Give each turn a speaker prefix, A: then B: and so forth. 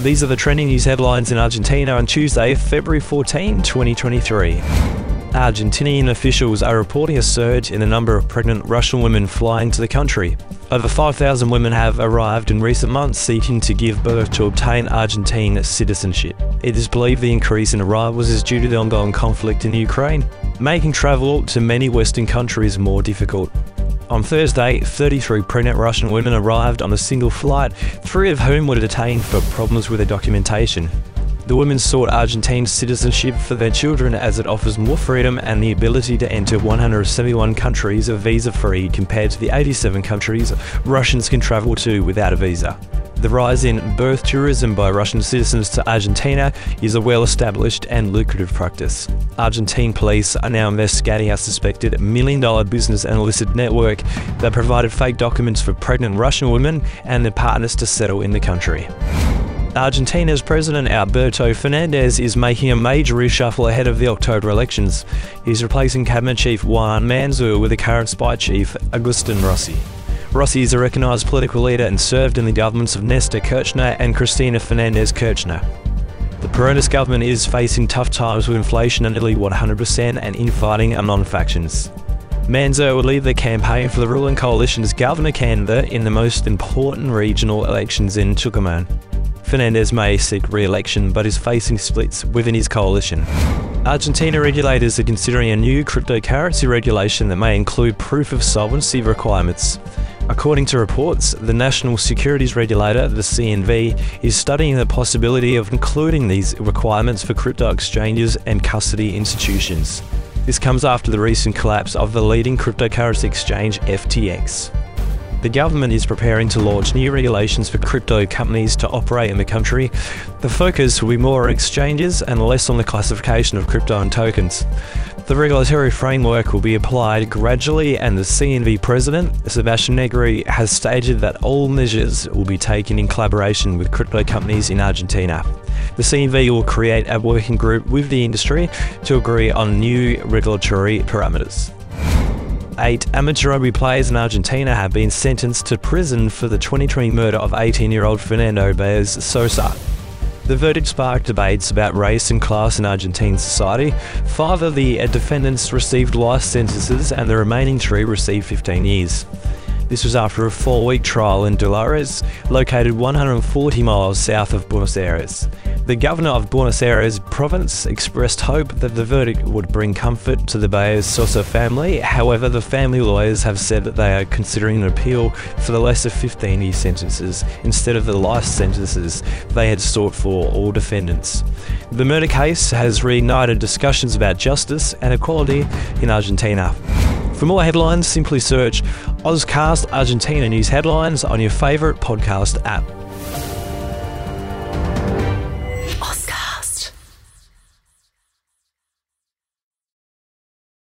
A: These are the trending news headlines in Argentina on Tuesday, February 14, 2023. Argentinian officials are reporting a surge in the number of pregnant Russian women flying to the country. Over 5,000 women have arrived in recent months seeking to give birth to obtain Argentine citizenship. It is believed the increase in arrivals is due to the ongoing conflict in Ukraine, making travel to many Western countries more difficult. On Thursday, 33 pregnant Russian women arrived on a single flight, three of whom were detained for problems with their documentation. The women sought Argentine citizenship for their children as it offers more freedom and the ability to enter 171 countries visa free compared to the 87 countries Russians can travel to without a visa. The rise in birth tourism by Russian citizens to Argentina is a well established and lucrative practice. Argentine police are now investigating a suspected million dollar business and illicit network that provided fake documents for pregnant Russian women and their partners to settle in the country. Argentina's President Alberto Fernandez is making a major reshuffle ahead of the October elections. He's replacing Cabinet Chief Juan Manzur with the current spy chief, Agustin Rossi. Rossi is a recognised political leader and served in the governments of Nestor Kirchner and Cristina Fernandez Kirchner. The Peronist government is facing tough times with inflation at nearly 100% and infighting among factions. Manzur will lead the campaign for the ruling coalition's governor candidate in the most important regional elections in Tucumán. Fernandez may seek re election but is facing splits within his coalition. Argentina regulators are considering a new cryptocurrency regulation that may include proof of solvency requirements. According to reports, the National Securities Regulator, the CNV, is studying the possibility of including these requirements for crypto exchanges and custody institutions. This comes after the recent collapse of the leading cryptocurrency exchange FTX. The government is preparing to launch new regulations for crypto companies to operate in the country. The focus will be more on exchanges and less on the classification of crypto and tokens. The regulatory framework will be applied gradually, and the CNV president, Sebastian Negri, has stated that all measures will be taken in collaboration with crypto companies in Argentina. The CNV will create a working group with the industry to agree on new regulatory parameters. Eight amateur rugby players in Argentina have been sentenced to prison for the 2020 murder of 18 year old Fernando Baez Sosa. The verdict sparked debates about race and class in Argentine society. Five of the defendants received life sentences, and the remaining three received 15 years. This was after a four week trial in Dolores, located 140 miles south of Buenos Aires. The governor of Buenos Aires province expressed hope that the verdict would bring comfort to the Baez Sosa family. However, the family lawyers have said that they are considering an appeal for the lesser 15 year sentences instead of the life sentences they had sought for all defendants. The murder case has reignited discussions about justice and equality in Argentina. For more headlines, simply search Ozcast Argentina News Headlines on your favourite podcast app.